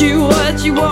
you what you want.